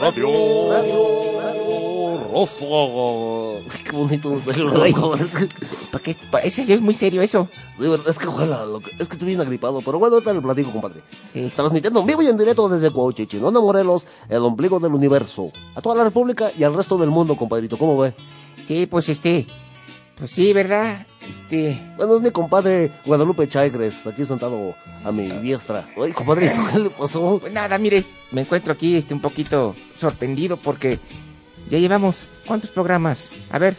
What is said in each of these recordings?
Radio, radio, Rosa. Qué bonito. ¿Para qué? Pa- Es serio, es muy serio eso. De verdad, es que ojalá, lo que- es que estoy bien agripado, pero bueno, ahorita le platico, compadre. Sí. Transmitiendo en vivo y en directo desde Coachichinola, Morelos, el ombligo del universo. A toda la República y al resto del mundo, compadrito, ¿cómo ve? Sí, pues este. Pues sí, ¿verdad? Este. Bueno, es mi compadre Guadalupe Chaigres, aquí sentado a mi diestra. Ay, compadre, ¿qué le pasó? Pues nada, mire, me encuentro aquí este un poquito sorprendido porque ya llevamos ¿cuántos programas? A ver,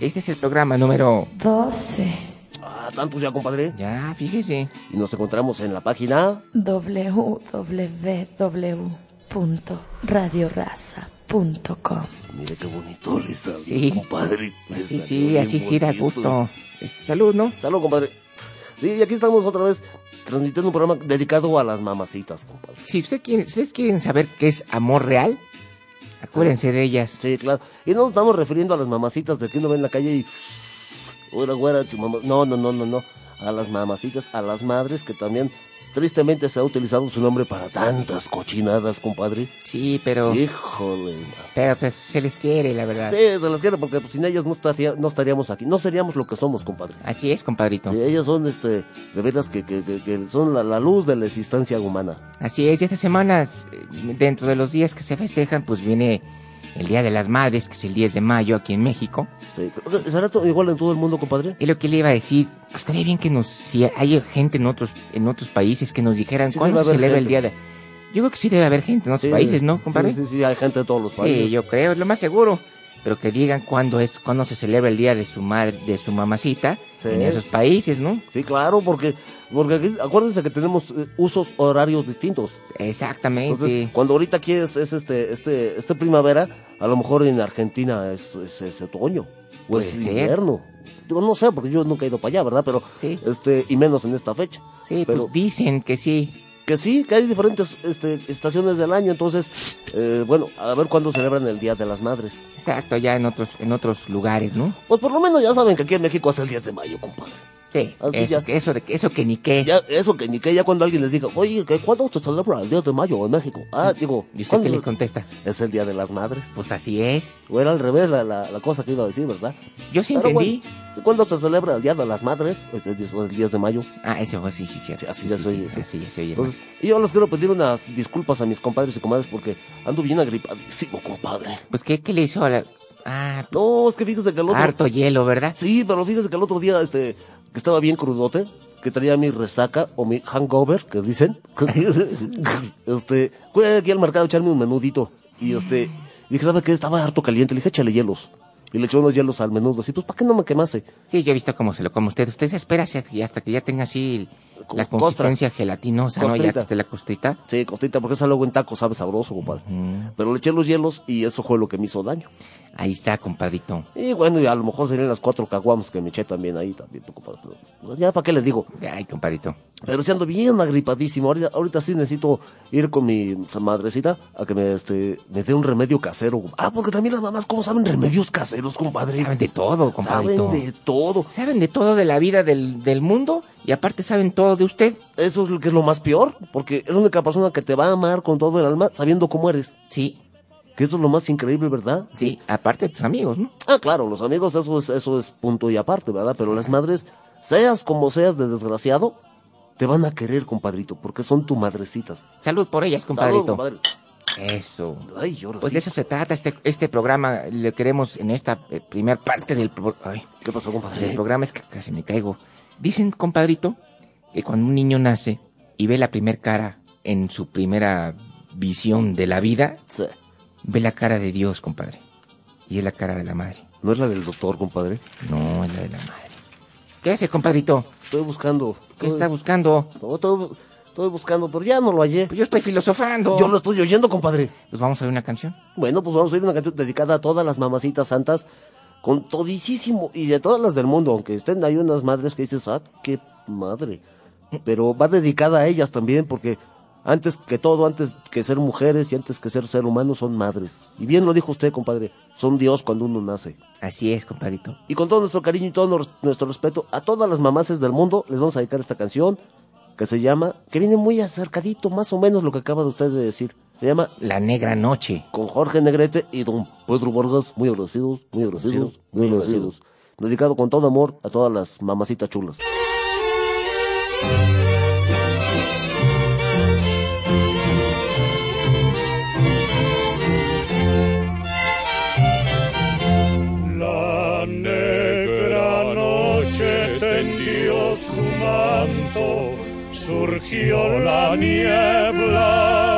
este es el programa número 12. Ah, tantos ya, compadre. ya, fíjese. Y nos encontramos en la página www.radioraza.com. Mire qué bonito le está, Sí. compadre. Le Sí, salió sí, así sí da gusto. Salud, ¿no? Salud, compadre. Sí, y aquí estamos otra vez transmitiendo un programa dedicado a las mamacitas, compadre. Si usted quiere, ustedes quieren saber qué es amor real, acuérdense de ellas. Sí, claro. Y no nos estamos refiriendo a las mamacitas de que uno ve en la calle y... Güera, güera, tu mamá. No, no, no, no, no. A las mamacitas, a las madres que también tristemente se ha utilizado su nombre para tantas cochinadas, compadre. Sí, pero, Híjole. pero pues se les quiere, la verdad. Sí, se las quiero porque pues, sin ellas no, estaría- no estaríamos aquí. No seríamos lo que somos, compadre. Así es, compadrito. Sí, ellas son, este, de veras que, que, que- que son la, la luz de la existencia humana. Así es, y estas semanas, dentro de los días que se festejan, pues viene el Día de las Madres, que es el 10 de mayo aquí en México. Sí. ¿Será igual en todo el mundo, compadre? Y lo que le iba a decir, estaría bien que nos, si hay gente en otros, en otros países que nos dijeran Sí, cuándo se celebra el gente. Día de... Yo creo que sí debe haber gente en otros Sí, países, ¿no, compadre? Sí, sí, sí, hay gente de todos los países. Sí, yo creo, es lo más seguro. Pero que digan cuándo es, cuándo se celebra el día de su madre, de su mamacita, Sí. en esos países, ¿no? Sí, claro, porque, porque aquí, acuérdense que tenemos eh, usos horarios distintos. Exactamente. Entonces, cuando ahorita aquí es, es este, este, este primavera, a lo mejor en Argentina es, es, es otoño o es invierno. Digo, no sé, porque yo nunca he ido para allá, ¿verdad? Pero, Sí. este, y menos en esta fecha. sí, pero- pues dicen que sí. Que sí, que hay diferentes este, estaciones del año, entonces, eh, bueno, a ver cuándo celebran el Día de las Madres. Exacto, ya en otros, en otros lugares, ¿no? Pues por lo menos ya saben que aquí en México es el 10 de mayo, compadre. Sí, eso, que, eso, de, eso que ni qué. Ya, eso que ni que ya cuando alguien les diga, oye, ¿que ¿cuándo se celebra el 10 de mayo en México? Ah, digo, ¿Y usted ¿cuándo qué le contesta? es el Día de las Madres? Pues así es. O era al revés la, la, la cosa que iba a decir, ¿verdad? Yo sí Pero entendí. bueno, ¿Cuándo se celebra el Día de las Madres? Pues el 10, el 10 de mayo. Ah, eso fue, sí, sí. Sí, así Sí, ya soy, sí, sí. Así ya se oye. Entonces, y yo les quiero pedir unas disculpas a mis compadres y comadres porque ando bien agripadísimo, compadre. Pues, ¿qué, qué le hizo a la...? Ah, No, es que fíjese que el otro... harto hielo, ¿verdad? Sí, pero fíjese que el otro día, este, que estaba bien crudote, que traía mi resaca o mi hangover, que dicen. este, fui aquí al mercado a echarme un menudito. Y este, dije, ¿sabe qué? Estaba harto caliente. Le dije, échale hielos. Y le echó unos hielos al menudo. Así, pues, ¿para qué no me quemase? Sí, yo he visto cómo se lo come usted. Usted se espera hasta que- hasta que ya tenga así La costra. consistencia gelatinosa, ¿no? Ya Costrita. que esté la costrita. Sí, costita, porque es algo en taco, sabe sabroso, compadre. Pero le eché los hielos y eso fue lo que me hizo daño. Ahí está, compadrito. Y bueno, y a lo mejor serían las cuatro caguamos que me eché también ahí, también, compadre. Pero, pues, ya, ¿para qué le digo? Ay, compadrito. Pero si ando bien agripadísimo. Ahorita, ahorita sí necesito ir con mi madrecita a que me, este, me dé un remedio casero. Ah, porque también las mamás, ¿cómo saben remedios caseros, compadre? Saben de todo, compadrito. Saben de todo. Saben de todo de la vida del, del mundo y aparte saben todo de usted. Eso es lo que es lo más peor, porque es la única persona que te va a amar con todo el alma sabiendo cómo eres. Sí, Que eso es lo más increíble, ¿verdad? sí, aparte de tus amigos, ¿no? Ah, claro, los amigos, eso es, eso es punto y aparte, ¿verdad? Pero las madres, seas como seas de desgraciado, te van a querer, compadrito, porque son tu madrecitas. Salud por ellas, Salud, compadrito. compadre. Eso. Ay, ahora Pues sí. de eso se trata este, este programa. Le queremos en esta eh, primer parte del, pro- ay, ¿Qué pasó, compadre? programa. Es que casi me caigo. Dicen, compadrito, que cuando un niño nace y ve la primer cara en su primera visión de la vida, ve la cara de Dios, compadre. Y es la cara de la madre. ¿No es la del doctor, compadre? No, es la de la madre. ¿Qué hace, compadrito? Estoy buscando. ¿Qué está buscando? No, estoy- Estoy buscando, pero ya no lo hallé. Pues yo estoy filosofando. Yo lo estoy oyendo, compadre. Pues vamos a ver una canción. Bueno, pues vamos a ir a una canción dedicada a todas las mamacitas santas, con todísimo, y de todas las del mundo, aunque estén hay unas madres que dices, ah, qué madre. Pero va dedicada a ellas también, porque antes que todo, antes que ser mujeres y antes que ser ser humano, son madres. Y bien lo dijo usted, compadre, son Dios cuando uno nace. Así es, compadrito. Y con todo nuestro cariño y todo nuestro- respeto a todas las mamaces del mundo, les vamos a dedicar esta canción que se llama, que viene muy acercadito, más o menos lo que acaba de usted de decir. Se llama La Negra Noche. con Jorge Negrete y don Pedro Vargas, muy agradecidos, muy agradecidos, muy agradecidos. Dedicado con todo amor a todas las mamacitas chulas. La negra noche tendió su manto, surgió la niebla,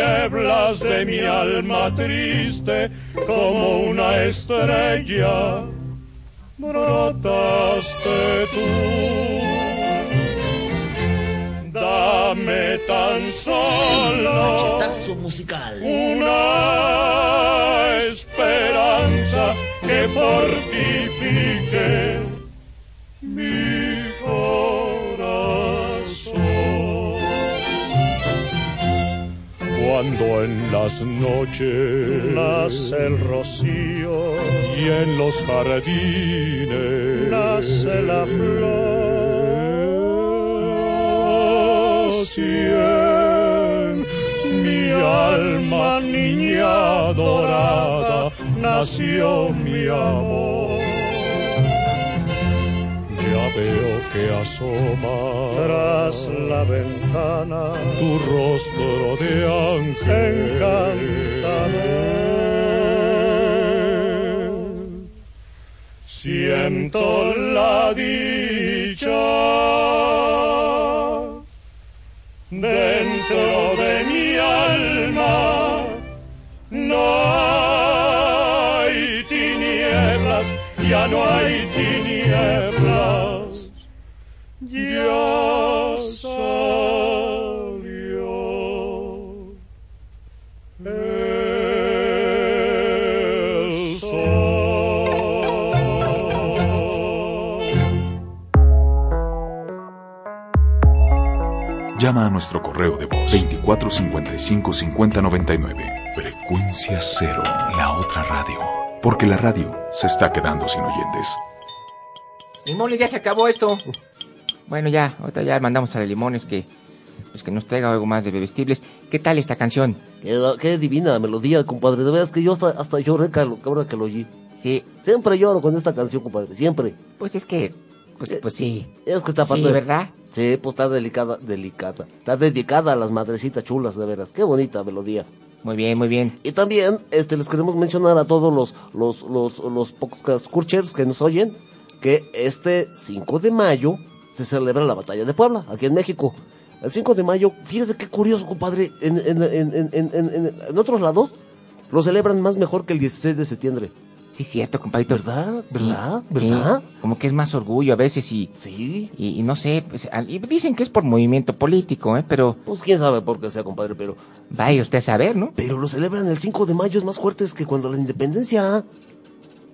tinieblas de mi alma triste como una estrella brotaste tú. Dame tan solo musical. una esperanza que fortifique mi Cuando en las noches nace el rocío y en los jardines nace la flor. Si en mi alma niña dorada nació mi amor. Ya veo que asoma tras la ventana tu rostro de ángel encantador. Siento la dicha dentro de mi alma. No hay tinieblas, ya no hay tinieblas. Llama a nuestro correo de voz 2455 5099. Frecuencia cero, la otra radio. Porque la radio se está quedando sin oyentes. Limones, ya se acabó esto. Bueno, ya, ahorita ya mandamos a los limones que, pues que nos traiga algo más de bebestibles. ¿Qué tal esta canción? Qué, qué divina melodía, compadre. De veras que yo hasta, hasta lloré lo- que ahora que lo oí. Sí, Siempre lloro con esta canción, compadre. Siempre. pues es que, pues, pues sí. Es que está Sí, aparte. ¿verdad? Sí, pues está delicada, delicada. Está dedicada a las madrecitas chulas, de veras. Qué bonita melodía. Muy bien, muy bien. Y también, este, les queremos mencionar a todos los, los, los, los podcast que nos oyen, que este 5 de mayo se celebra la batalla de Puebla, aquí en México. El 5 de mayo, fíjese qué curioso, compadre, en, en, en, en, en, en- en otros lados lo celebran más mejor que el 16 de septiembre. Sí, cierto, compadrito. ¿Verdad? Sí, ¿Verdad? sí. ¿Verdad? Como que es más orgullo a veces y, Sí. y, y no sé, pues, y dicen que es por movimiento político, ¿eh? Pero Pues quién sabe por qué sea, compadre, pero... vaya usted a saber, ¿no? Pero lo celebran el 5 de mayo, es más fuertes que cuando la independencia.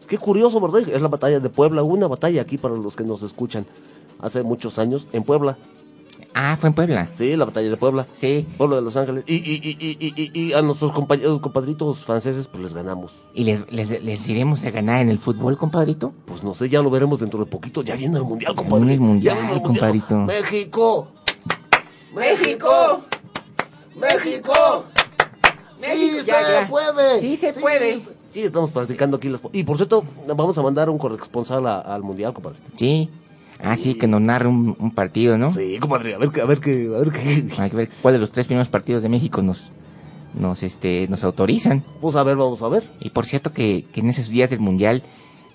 Qué curioso, ¿verdad? Es la batalla de Puebla, una batalla aquí para los que nos escuchan. Hace muchos años, en Puebla. Ah, fue en Puebla. Sí, la batalla de Puebla. Sí. Pueblo de Los Ángeles. Y, y, y, y, y, a nuestros compañeros, compadritos franceses, pues les ganamos. ¿Y les, les, les iremos a ganar en el fútbol, compadrito? Pues no sé, ya lo veremos dentro de poquito. Ya viene el mundial, compadre. viene el Mundial, Ya el compadrito. ¡México! ¡México! ¡México! ¡Sí ya, se ya. puede! Sí se puede. Sí, estamos practicando aquí las... Y por cierto, vamos a mandar un corresponsal a- al mundial, compadre. Sí. Ah, sí, que nos narre un, un partido, ¿no? Sí, compadre, a ver, qué- a ver qué... A ver qué... Hay que ver cuál de los tres primeros partidos de México nos, nos, este, nos autorizan. Vamos a ver, vamos a ver. Y por cierto que, que en esos días del Mundial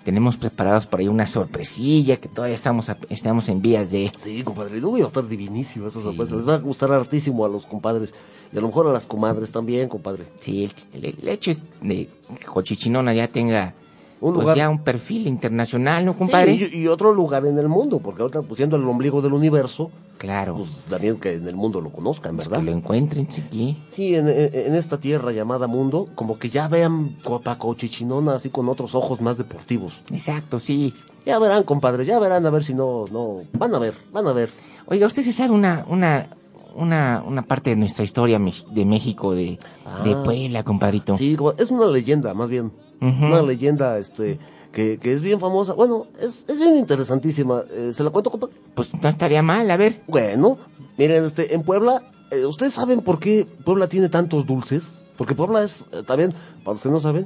tenemos preparados por ahí una sorpresilla que todavía estamos, a- estamos en vías de... Sí, compadre, uy, va a estar divinísimo esa sorpresa. Les va a gustar hartísimo a los compadres. Y a lo mejor a las comadres también, compadre. Sí, el, el- el hecho es de que Cochichinona ya tenga Un pues lugar- ya un perfil internacional, ¿no, compadre? Sí, y, y otro lugar en el mundo, porque ahorita pues, siendo el ombligo del universo, claro, pues también que en el mundo lo conozcan, pues ¿verdad? que lo encuentren, sí. Sí, en, en- esta tierra llamada mundo, como que ya vean Copaco Chichinona así con otros ojos más deportivos. Exacto, sí. Ya verán, compadre, ya verán a ver si no, no, van a ver, van a ver. Oiga, ¿usted se sabe una, una, una, una parte de nuestra historia de México, de, de Ah. Puebla, compadrito? Sí, es una leyenda, más bien. Una leyenda, este, que, que es bien famosa. Bueno, es, es bien interesantísima. Eh, ¿Se la cuento, compadre? Pues no estaría mal, a ver. Bueno, miren, este, en Puebla, eh, ¿ustedes saben por qué Puebla tiene tantos dulces? Porque Puebla es, eh, también, para los que no saben,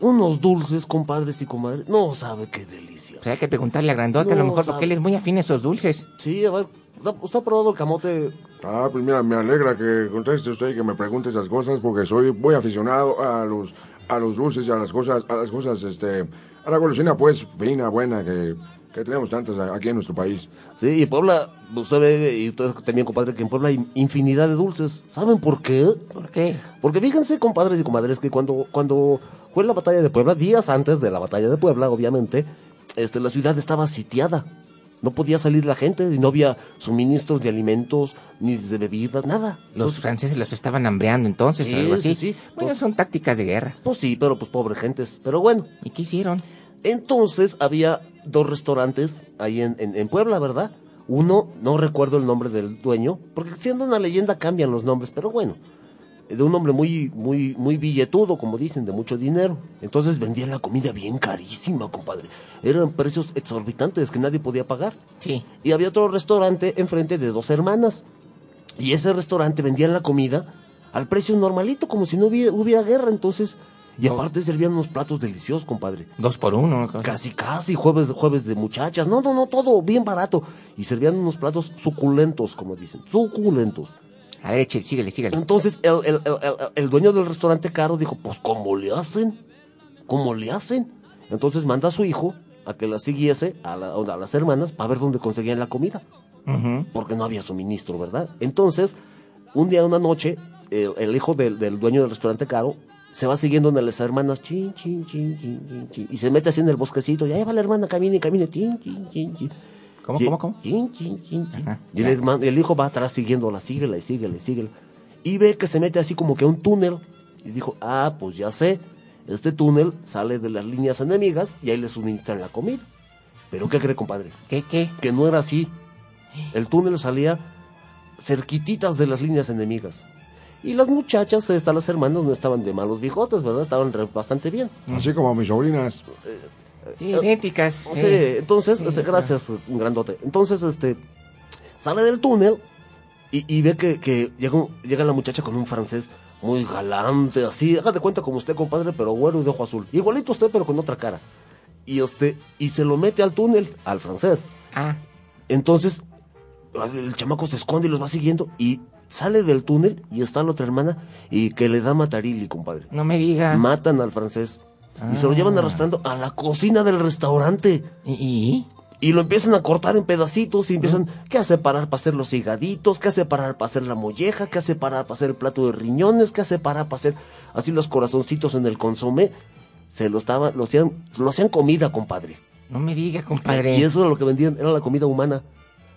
unos dulces, compadres y comadres. No sabe qué delicia. Pues hay que preguntarle a Grandota, a lo No, mejor, sabe. porque él es muy afín a esos dulces. Sí, a ver, ¿usted- ¿usted ha probado el camote? Ah, pues mira, me alegra que conteste usted y que me pregunte esas cosas porque soy muy aficionado a los a los dulces y a las cosas a las cosas este a la golosina pues fina, buena que, que tenemos tantas a- aquí en nuestro país. Sí, y Puebla, usted ve, y usted también, compadre, que en Puebla hay infinidad de dulces. ¿Saben por qué? ¿Por qué? Porque fíjense, compadres y comadres, que cuando, cuando fue la batalla de Puebla, días antes de la batalla de Puebla, obviamente, este, la ciudad estaba sitiada. No podía salir la gente y no había suministros de alimentos, ni de bebidas, nada. Los Entonces, franceses los estaban hambreando entonces, Sí, o algo así. sí, sí. Bueno, son tácticas de guerra. pues sí, pero pues pobre gentes. Pero bueno, ¿Y qué hicieron? entonces había dos restaurantes ahí en, en, en Puebla, ¿verdad? Uno, no recuerdo el nombre del dueño, porque siendo una leyenda cambian los nombres, pero bueno, de un hombre muy, muy, muy billetudo, como dicen, de mucho dinero. Entonces vendían la comida bien carísima, compadre. Eran precios exorbitantes que nadie podía pagar. Sí. Y había otro restaurante enfrente de dos hermanas. Y ese restaurante vendían la comida al precio normalito, como si no hubiera, hubiera guerra. Entonces, y aparte servían unos platos deliciosos, compadre. Dos por uno. ¿no? Casi, casi, jueves, jueves de muchachas. No, no, no, todo bien barato. Y servían unos platos suculentos, como dicen. Suculentos. A ver, eche, síguele, síguele. Entonces, el, el- el- el- el dueño del restaurante caro dijo, pues, ¿cómo le hacen? ¿Cómo le hacen? Entonces manda a su hijo a que la siguiese a, la- a las hermanas para ver dónde conseguían la comida. Porque no había suministro, ¿verdad? Entonces, un día, una noche, el, el hijo del, del dueño del restaurante caro se va siguiendo a las hermanas, chin, chin, chin, chin, chin, chin, y se mete así en el bosquecito, y ahí va la hermana, camine, camine, chin, chin, chin, chin. ¿Cómo, Y- cómo, cómo? Chin, chin, chin, chin. Ajá, y el, hermano, el hijo va atrás siguiéndola, síguela y síguela y síguela. Y ve que se mete así como que a un túnel. Y dijo, ah, pues ya sé, este túnel sale de las líneas enemigas y ahí le suministran la comida. Pero ¿qué cree, compadre? ¿Qué, qué? Que no era así. El túnel salía cerquititas de las líneas enemigas. Y las muchachas, estas, las hermanas, no estaban de malos bigotes, ¿verdad? Estaban re- bastante bien. Así como mis sobrinas. Sí, idénticas. Sí, entonces, este, gracias, un grandote. Entonces, este, sale del túnel y, y ve que, que llega, un- llega la muchacha con un francés muy galante, así, haga de cuenta como usted, compadre, pero güero y de ojo azul. Igualito usted, pero con otra cara. Y este, y se lo mete al túnel, al francés. Ah, Entonces, el chamaco se esconde y los va siguiendo y sale del túnel y está la otra hermana y que le da matarili, compadre. no me diga. Matan al francés y se lo llevan arrastrando a la cocina del restaurante. ¿Y? y? Y lo empiezan a cortar en pedacitos y empiezan, ¿qué a separar para hacer los higaditos? ¿Qué a separar para hacer la molleja? ¿Qué a separar para hacer el plato de riñones? ¿Qué a separar para hacer así los corazoncitos en el consomé? Se lo estaban, lo hacían, lo hacían comida, compadre. No me diga, compadre. Y eso era lo que vendían, era la comida humana.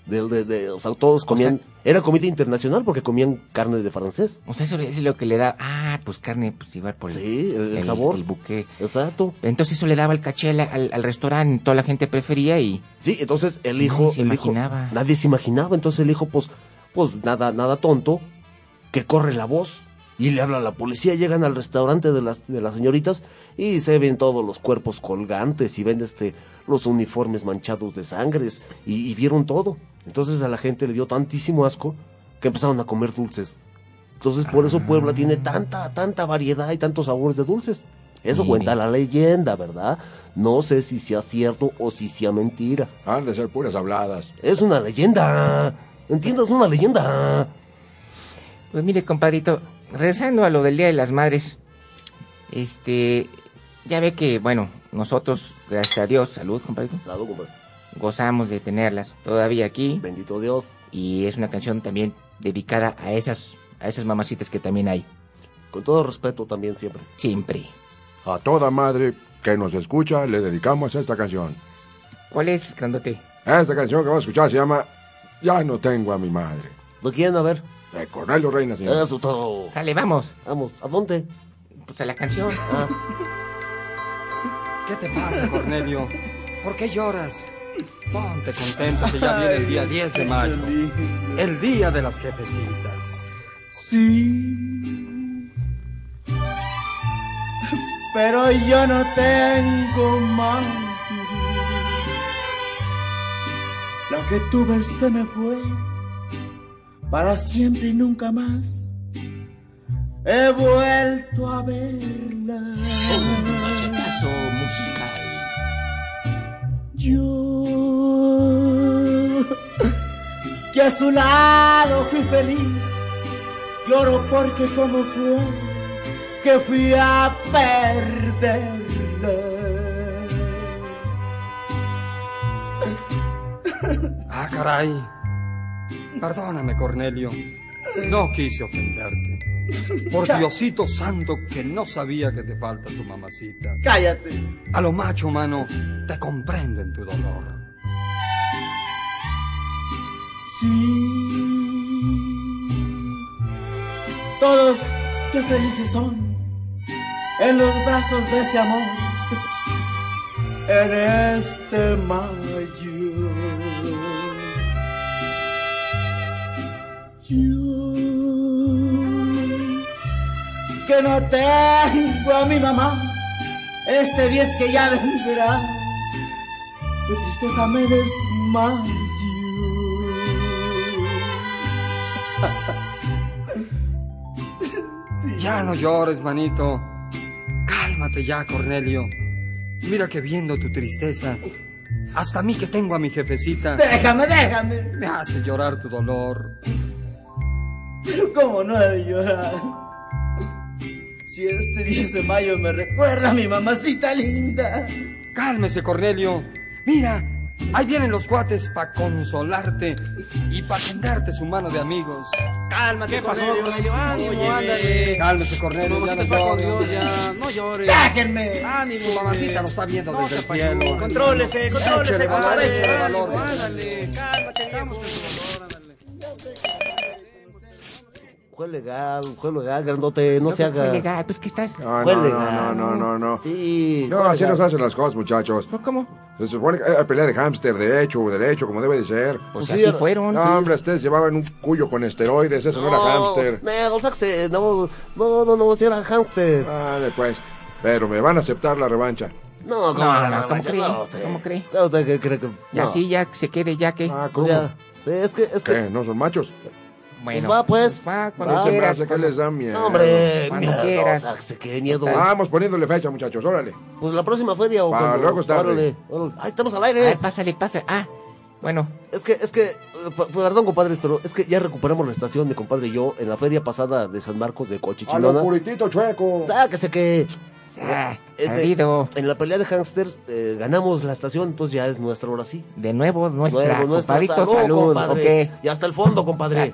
De, de, de- o sea, todos comían, era comida internacional porque comían carne de francés. O sea, eso es lo que le da. Ah, pues carne, pues igual por el, Sí, el, el sabor. El buque. Exacto. Entonces eso le daba el caché al, al, al restaurante, toda la gente prefería y... Sí, entonces el hijo, Nadie se hijo- imaginaba. nadie se imaginaba, entonces el hijo, pues, pues nada, nada tonto, que corre la voz y le habla a la policía, llegan al restaurante de las, de las señoritas y se ven todos los cuerpos colgantes y ven este, los uniformes manchados de sangres y, y vieron todo. Entonces a la gente le dio tantísimo asco que empezaron a comer dulces. Entonces por eso Puebla tiene tanta, tanta variedad y tantos sabores de dulces. Eso Mire. cuenta la leyenda, ¿verdad? No sé si sea cierto o si sea mentira. Han de ser puras habladas. Es una leyenda. ¿Entiendes? Una leyenda. Pues mire, compadrito, regresando a lo del Día de las Madres, este, ya ve que, bueno, nosotros, gracias a Dios, salud, compadrito, Claro, compadre. Gozamos de tenerlas todavía aquí. Bendito Dios. Y es una canción también dedicada a esas, a esas mamacitas que también hay. Con todo respeto también siempre. Siempre. A toda madre que nos escucha le dedicamos esta canción. ¿Cuál es, grandote? Esta canción que vamos a escuchar se llama Ya no tengo a mi madre. ¿Lo quieren a ver? De Cornelio Reina, señor. Eso todo. Sale, vamos. Vamos, ¿a dónde? Pues a la canción. Ah, ¿Qué te pasa, Cornelio? ¿Por qué lloras? Ponte contento que ya viene el día 10 de mayo. El día de las jefecitas. Sí. Pero yo no tengo más. La que tuve se me fue para siempre y nunca más. He vuelto a verla. Yo, que a su lado fui feliz, lloro porque como fue que fui a perderla. Ah, caray. Perdóname, Cornelio. No quise ofenderte. Por Diosito santo que no sabía que te falta tu mamacita. Cállate. A lo macho, mano, te comprendo en tu dolor. Sí. Todos qué felices son en los brazos de ese amor. En este mayo. Yo que no tengo a mi mamá. Este 10 que ya vendrá. De tristeza me desmayo. Ya no llores, manito. Cálmate ya, Cornelio. Mira que viendo tu tristeza, hasta a mí que tengo a mi jefecita, Déjame, déjame. me hace llorar tu dolor. Pero cómo no he de llorar. Si este 10 de mayo me recuerda a mi mamacita linda. Cálmese, Cornelio. Mira, ahí vienen los cuates para consolarte y para tenderte su mano de amigos. Cálmate, ¿Qué pasó, Cornelio? Ánimo, ándale. Cálmese, Cornelio, ya no llores. Dios, ya, no llores. Déjenme. Ánimo, Tu mamacita nos está viendo desde el cielo. Contrólese, contrólese, compadre. ándale. Cálmate, vamos Fue legal, fue legal, grandote, no se Fue haga. legal, pues que estás. No, Fue no, no, legal. no, no, no, no. Sí, No, así legal. nos hacen las cosas, muchachos. ¿Cómo? Se supone que hay pelea de hámster, derecho, derecho, como debe de ser. Pues sí, así era- fueron. No, sí. hombre, ustedes llevaban un cuyo con esteroides, eso no, era hámster. No, no, no, no, no, si era hámster. Vale, pues. Pero me van a aceptar la revancha. No, No, ¿cómo la no, ¿cómo cree? No, usted. ¿Cómo cree? No, usted que cree que. Ya no. sí, ya se quede, ya que. Ah, Pues ¿cómo? ya. Sí, es que, es que. ¿Qué? ¿No son machos? Bueno. va, pues. Va, cuando Va. Se me quieras. hace que cuando- les da miedo. No, hombre, Cuando miedo, quieras. qué miedo. Vamos poniéndole fecha, muchachos, órale. Pues la próxima feria o cuando- luego es tarde. órale, órale. Ay, estamos al aire. ver, pásale, pásale. Ah, bueno. Es que, es que, eh, perdón, compadres, pero es que ya recuperamos la estación, mi compadre y yo, en la feria pasada de San Marcos de A lo Cochichinona. puritito chueco. Sáquese que. Ah, Este, perdido. en la pelea de hamsters eh, ganamos la estación, entonces ya es nuestra ahora sí. De nuevo, nuestra. Nuevo, nuestra compadrito, salud. compadre. ¿ok? Y hasta el fondo, compadre.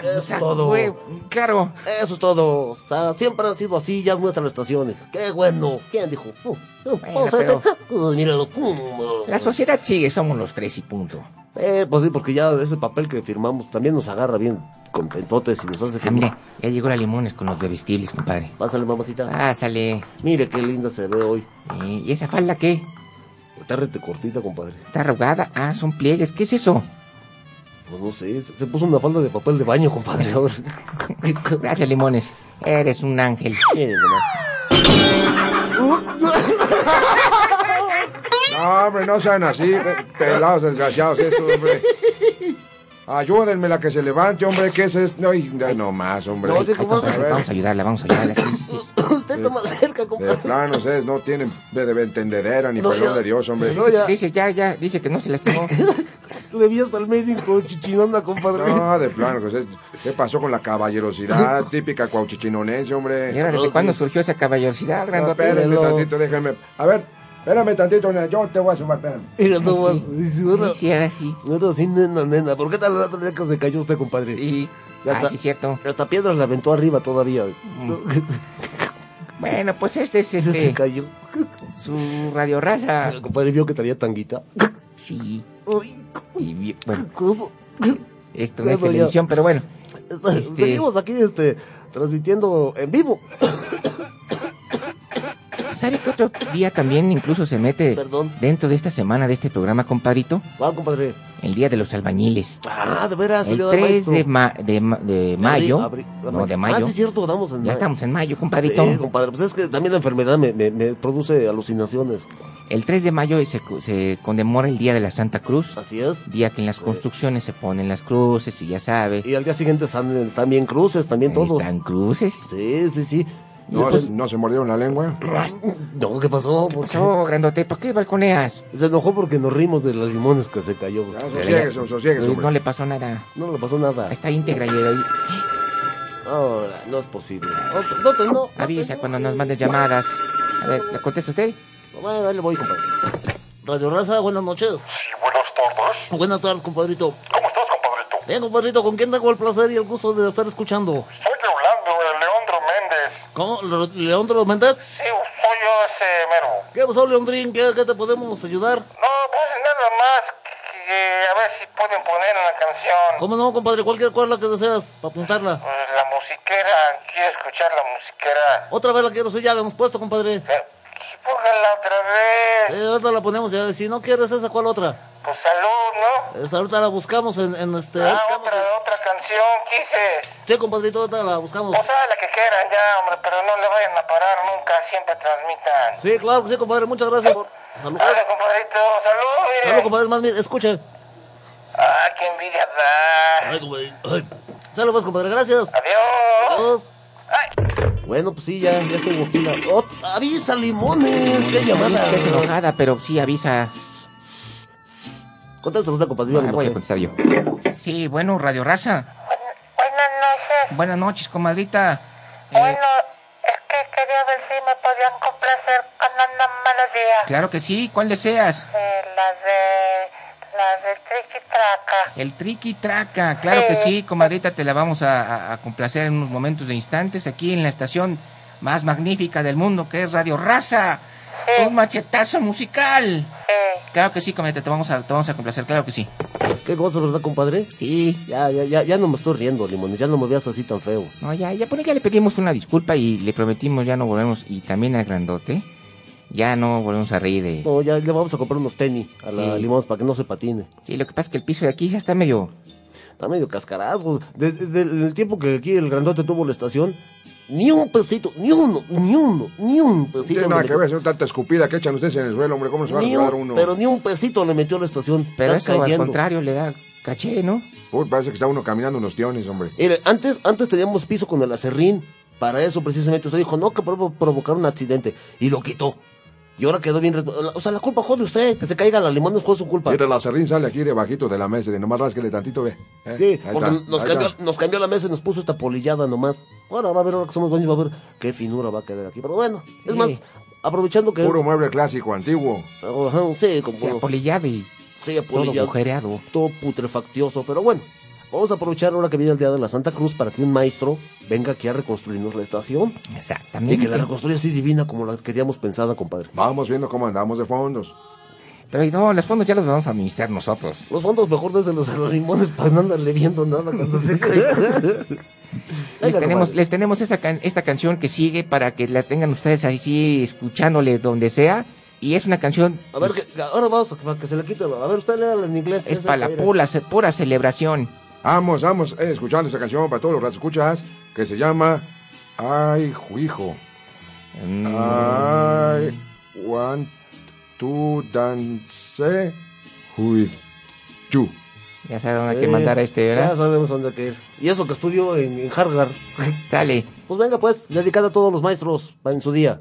Eso es todo. güey, claro. Eso es todo. O sea, siempre ha sido así, ya es nuestra estación. Qué bueno. ¿Quién dijo? Uh, uh, vamos a pero- este. Uy, míralo. Uh, La sociedad sigue, somos los tres y punto. Eh, pues sí, porque ya ese papel que firmamos también nos agarra bien contentotes y nos hace Ah, mira, ya llegó la limones con los bebestibles, compadre. Pásale, mamacita. Pásale. Mire qué linda se ve hoy. Sí, ¿Y esa falda qué? Está rete cortita, compadre. ¿Está arrugada? Ah, son pliegues. ¿Qué es eso? Pues no sé, se puso una falda de papel de baño, compadre. Gracias, limones. Eres un ángel. Nomás. No, hombre, no sean así, pe- pelados desgraciados estos, hombre. Ayúdenme la que se levante, hombre, ¿qué es esto? No, y- ay, no más, hombre. No, ¿cómo? Vamos a ayudarla, vamos a ayudarla. Sí, sí, sí. Usted está más cerca, de compadre. plano, ustedes no tienen de, de entendedera ni No, perdón ya. de Dios, hombre. No, ya. Dice, ya, ya, dice que no se lastimó. Le vi hasta el medio con chichinonda, compadre. No, de plano, pues, eh, ¿qué pasó con la caballerosidad típica cuauchichinonense, ¿Y hombre? ahora No, desde sí. cuándo surgió esa caballerosidad, No, grandote? espérenme Pero- tantito, déjenme. A ver, Espérame tantito, nena, yo te voy a sumar, espérame. Mira, no más. sí. Dice, ahora- Sí, ahora sí. ahora sí, nena, nena. ¿Por qué tal otro día que se cayó usted, compadre? Sí. Ya Ah, está. sí, cierto. Hasta piedras le aventó arriba todavía. Bueno, pues este es Se este cayó. su radio raza. El compadre vio que traía tanguita. Sí. Uy, Y bueno, ¿cómo? esto no es televisión, pero bueno. Este- Seguimos aquí este, transmitiendo en vivo. ¿Sabe que otro día también incluso se mete Perdón. dentro de esta semana de este programa, compadrito? Va, compadre. El Día de los Albañiles. Ah, de veras. El del 3 Maestro. de, ma- de, ma- de mayo. Abri- abri- No, de Ah, mayo. sí, es cierto, damos en Ya mayo. estamos en mayo, compadrito. Sí, compadre. Pues es que también la enfermedad me, me, me produce alucinaciones. El 3 de mayo se, se conmemora el Día de la Santa Cruz. Así es. Día que en las construcciones se ponen las cruces y ya sabe. Y al día siguiente están, están bien cruces, también todos. Están cruces. Sí, sí, sí. Y ¿No, eso- ¿No se mordieron la lengua? No, ¿qué pasó? ¿Por qué? Oh, grandote, ¿por qué balconeas? Se enojó porque nos rimos de los limones que se cayó. Ya, sosiegues, sosiegues. No le pasó nada. No le pasó nada. Está íntegra y ahí Ahora, no es posible. No, no, no, no. avisa cuando nos mandes llamadas. A ver, ¿le contesta usted? Bueno, le voy, compadre. Radio Raza, buenas noches. Buenas tardes. Buenas tardes, compadrito. ¿Cómo estás, compadrito? Bien, compadrito, ¿con quién tengo el placer y el gusto de estar escuchando? ¿Cómo? ¿Le- ¿Leandro Méndez? Sí, soy yo ese mero. ¿Qué pasó, Leondrín? ¿Qué, ¿Qué te podemos ayudar? No, pues nada más que a ver si pueden poner una canción. ¿Cómo no, compadre? Cualquier cual la que deseas, para apuntarla. Pues la musiquera, quiero escuchar la musiquera. Otra vez la quiero, sí, ya la hemos puesto, compadre. Eh, póngala otra vez. Eh, ahorita la ponemos ya. Si no quieres esa, ¿cuál otra? Pues salud, ¿no? Esa, ahorita la buscamos en, en este... Ah, otra, otra canción, quise. Sí, compadrito, ahorita la buscamos. Pues ah, la que quieran ya, hombre, pero no le vayan a parar nunca, siempre transmitan. Sí, claro que sí, compadre. Muchas gracias. Salud. Dale, compadrito, salud, mire. Salud, compadre. Más bien, escuche. Ah, qué envidia da. Ay, compadre. Ay. Salud, pues, compadre. Gracias. Adiós. Adiós. Ay. Bueno, pues sí, ya, ya estuvo aquí la... ¡Oh, avisa, limones! ¡Qué llamada! Es enojada, pero sí avisa. Contéstale usted, compadre. Ah, voy a contestar yo. Sí, bueno, Radio Raza. Buenas noches. Buenas noches, comadrita. Eh, Bueno, es que quería ver si me podían complacer con una melodía. claro que sí. ¿Cuál deseas? Eh, las de... Las de Tricky Traca. El Triqui Traca. Claro que sí, comadrita. Te la vamos a, a- a complacer en unos momentos de instantes aquí en la estación más magnífica del mundo, que es Radio Raza. Un machetazo musical. Claro que sí, comadrita. Te vamos a, te vamos a complacer. Claro que sí. ¿Qué cosa, verdad, compadre? Sí. Ya, ya, ya, ya no me estoy riendo, limones. Ya no me veas así tan feo. No, ya, ya, por ahí ya le pedimos una disculpa y le prometimos ya no volvemos. Y también al grandote. Ya no volvemos a reír de... No, ya le vamos a comprar unos tenis a la Sí. limones para que no se patine. Sí, lo que pasa es que el piso de aquí ya está medio... Está medio cascarazgo. Desde, desde el tiempo que aquí el grandote tuvo la estación, ni un pesito, ni uno, ni uno, ni un No pesito. tiene le nada que metió. ver, señor, tanta escupida que echan ustedes en el suelo, hombre. ¿Cómo se va a un- uno? Pero ni un pesito le metió a la estación. Pero eso al contrario le da caché, ¿no? Uy, parece que está uno caminando unos tiones, hombre. Mire, antes, antes teníamos piso con el acerrín. Para eso precisamente usted dijo, no, que provo- provocar un accidente. Y lo quitó. Y ahora quedó bien... O sea, la culpa jode usted. Que se caiga la limón fue su culpa. Mira, la serrín sale aquí debajito de la mesa y nomás rásquele tantito, ve. ¿eh? Sí, Ahí porque está, nos cambió, nos cambió la mesa y nos puso esta polillada nomás. Ahora va a ver, ahora que somos dueños, va a ver qué finura va a quedar aquí. Pero bueno, es Sí. más, aprovechando que Puro es... mueble clásico, antiguo. Ajá, sí, como... Se apolillado y sí, todo apolillado, agujereado. todo putrefactioso, pero bueno. Vamos a aprovechar ahora que viene el día de la Santa Cruz para que un maestro venga aquí a reconstruirnos la estación. Y Exactamente. que la reconstruya así divina como la queríamos pensada, compadre. Vamos viendo cómo andamos de fondos. Pero no, los fondos ya los vamos a administrar nosotros. Los fondos mejor desde los limones para no andarle viendo nada cuando se caiga. Les Venga, tenemos, les tenemos esa can- esta canción que sigue para que la tengan ustedes ahí sí escuchándole donde sea. Y es una canción, A ver, pues, que, ahora vamos a para que se le quite. A ver, usted léala en inglés. es para la pura, pura celebración. Vamos, vamos eh, escuchando esta canción para todos los escuchas que se llama Ay, Juijo. Mm, I want to dance with you. ya saben dónde hay Sí, que mandar a este, Ya ¿verdad? sabemos dónde hay que ir. Y eso que estudio en, en Harvard. Sale. Pues venga, pues, dedicada a todos los maestros en su día.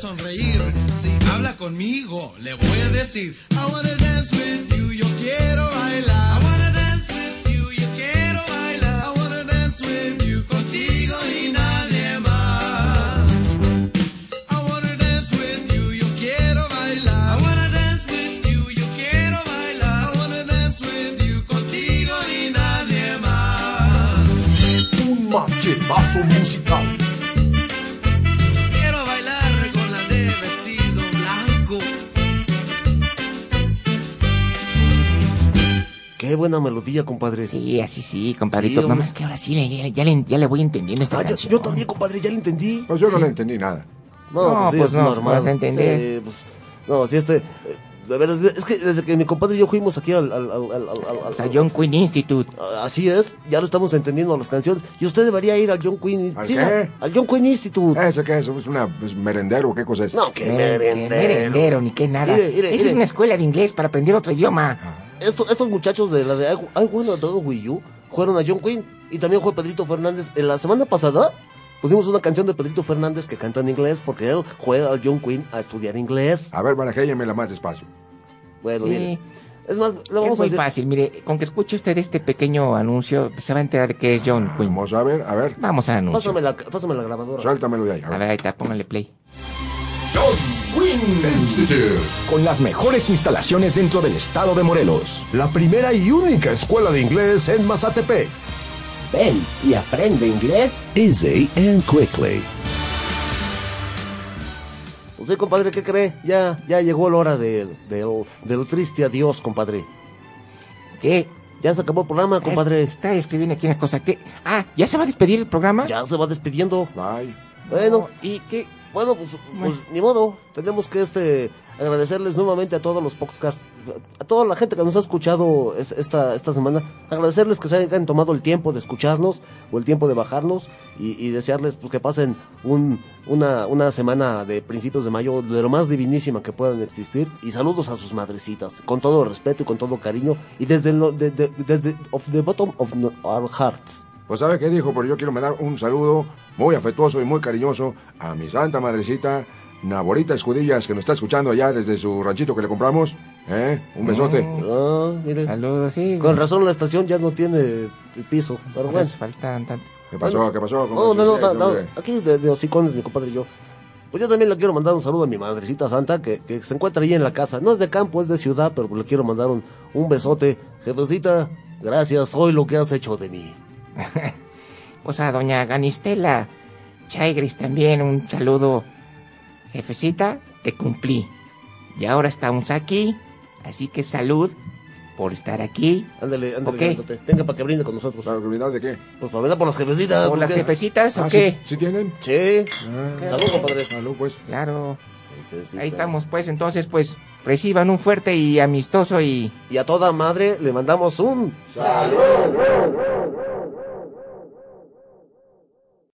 Sonreír. Si habla conmigo, le voy a decir, I wanna dance with you, yo quiero bailar. I wanna dance with you, yo quiero bailar. I wanna dance with you, contigo y nadie más. I wanna dance with you, yo quiero bailar. I wanna dance with you, yo quiero bailar. I wanna dance with you, contigo y nadie más. Un machetazo musical. Qué buena melodía, compadre. Sí, así sí, compadrito. Sí, Nada más que ahora sí, le- ya, le- ya le, ya le voy entendiendo esta Ah, yo, canción. yo también, compadre, ya lo entendí. Pues yo no le entendí nada. No, pues es no, normal. vas a entender. Sí, pues, no, sí, este. eh, De veras, es que desde que mi compadre y yo fuimos aquí al. al, al, al, al- al- O sea, John Quinn Institute. Así es, ya lo estamos entendiendo las canciones. Y usted debería ir al John Quinn ¿Al sí, qué? Al John Quinn Institute. ¿Ese qué es? ¿Es una es merendero? ¿Qué cosa es? No, que Mere- que merendero. merendero, ni que nada. Mire, mire, Esa mire. es una escuela de inglés para aprender otro idioma. Esto- estos muchachos de la de I, I Wanna Dance With You fueron a John Quinn y también fue Pedrito Fernández. En la semana pasada pusimos una canción de Pedrito Fernández que canta en inglés porque él juega al John Quinn a estudiar inglés. A ver, la más despacio. Bueno, Sí. mire. Es más, le Es a muy decir. fácil, mire, con que escuche usted este pequeño anuncio, se va a enterar de que es John Quinn. Vamos a ver, a ver. Vamos al anuncio. Pásame la, pásame la grabadora. Suéltamelo de ahí. A ver, ahí está, póngale play. John Quinn Institute. Con las mejores instalaciones dentro del estado de Morelos. La primera y única escuela de inglés en Mazatepec. Ven y aprende inglés. Easy and quickly. Usted, compadre, ¿qué cree? Ya, ya llegó la hora del, del, del triste adiós, compadre. ¿Qué? Ya se acabó el programa, compadre. Está escribiendo aquí una cosa. ¿Qué? Ah, ¿ya se va a despedir el programa? Ya se va despidiendo. Bye. Bueno, ¿Y qué? Bueno, pues, pues ni modo. Tenemos que este agradecerles nuevamente a todos los podcasts, a toda la gente que nos ha escuchado es- esta, esta semana. Agradecerles que se hayan tomado el tiempo de escucharnos o el tiempo de bajarnos y, y desearles pues, que pasen un, una, una semana de principios de mayo de lo más divinísima que puedan existir. Y saludos a sus madrecitas, con todo respeto y con todo cariño y desde, lo, de- de- desde of the bottom of our hearts. Pues sabe qué dijo, pero yo quiero mandar un saludo muy afectuoso y muy cariñoso a mi santa madrecita, Naborita Escudillas, que nos está escuchando allá desde su ranchito que le compramos. ¿Eh? Un besote. Ah, mire. Saludos, sí. Con razón la estación ya no tiene piso, pero bueno. faltan tantos. ¿Qué pasó? ¿Qué pasó? No, no, no, no, aquí de, de hocicones, mi compadre y yo. Pues yo también le quiero mandar un saludo a mi madrecita santa que, que se encuentra ahí en la casa. No es de campo, es de ciudad, pero le quiero mandar un, un besote. Jefecita, gracias, hoy lo que has hecho de mí. Pues a doña Ganistela Chaigris también un saludo. Jefecita, te cumplí. Y ahora estamos aquí, así que salud por estar aquí. Ándale, ándale, Ok. grandote. Tenga para que brinde con nosotros. ¿Para brindar de qué? Pues para brindar por las jefecitas. ¿Por las ¿qué? jefecitas o Ah, qué? ¿sí, sí tienen? Sí. Ah, Salud, compadres. Salud, pues. Claro. Jefecita. Ahí estamos, pues. Entonces, pues, reciban un fuerte y amistoso y... Y a toda madre le mandamos un... ¡Salud!